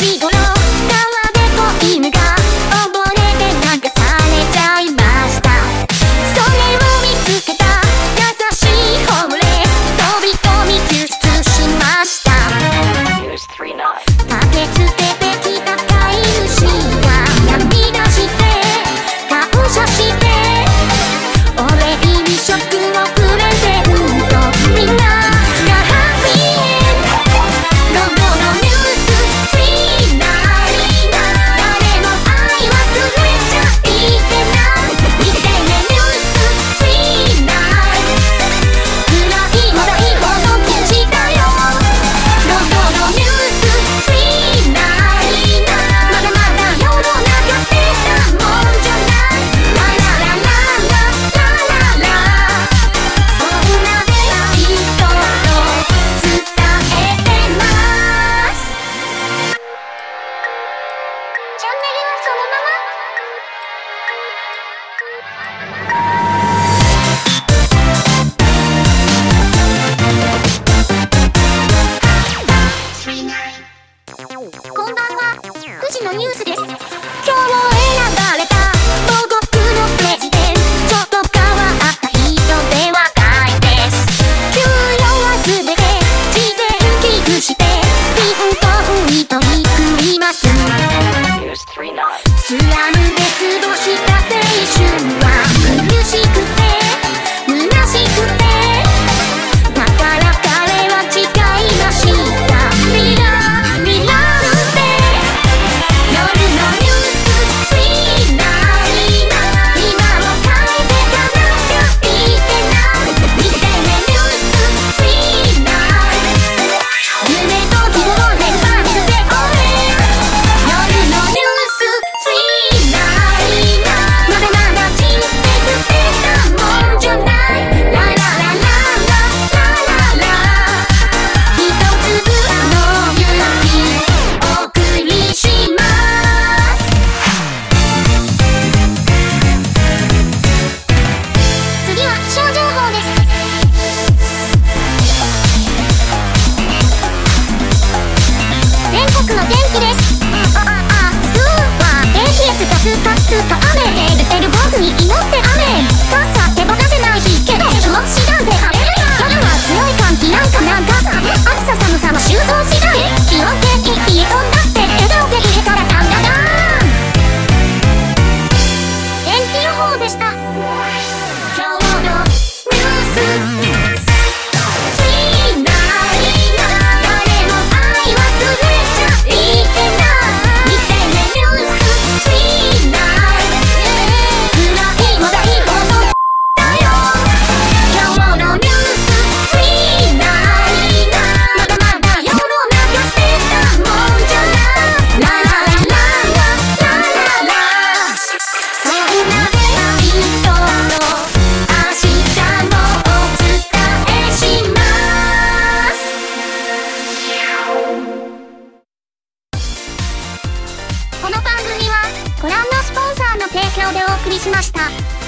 ビート日のニュースです。今日も選ばれた母国のプレジデンちょっと変わった人ではないです。給与は全て事前寄付してピン貧困に取り組みます。送りしました。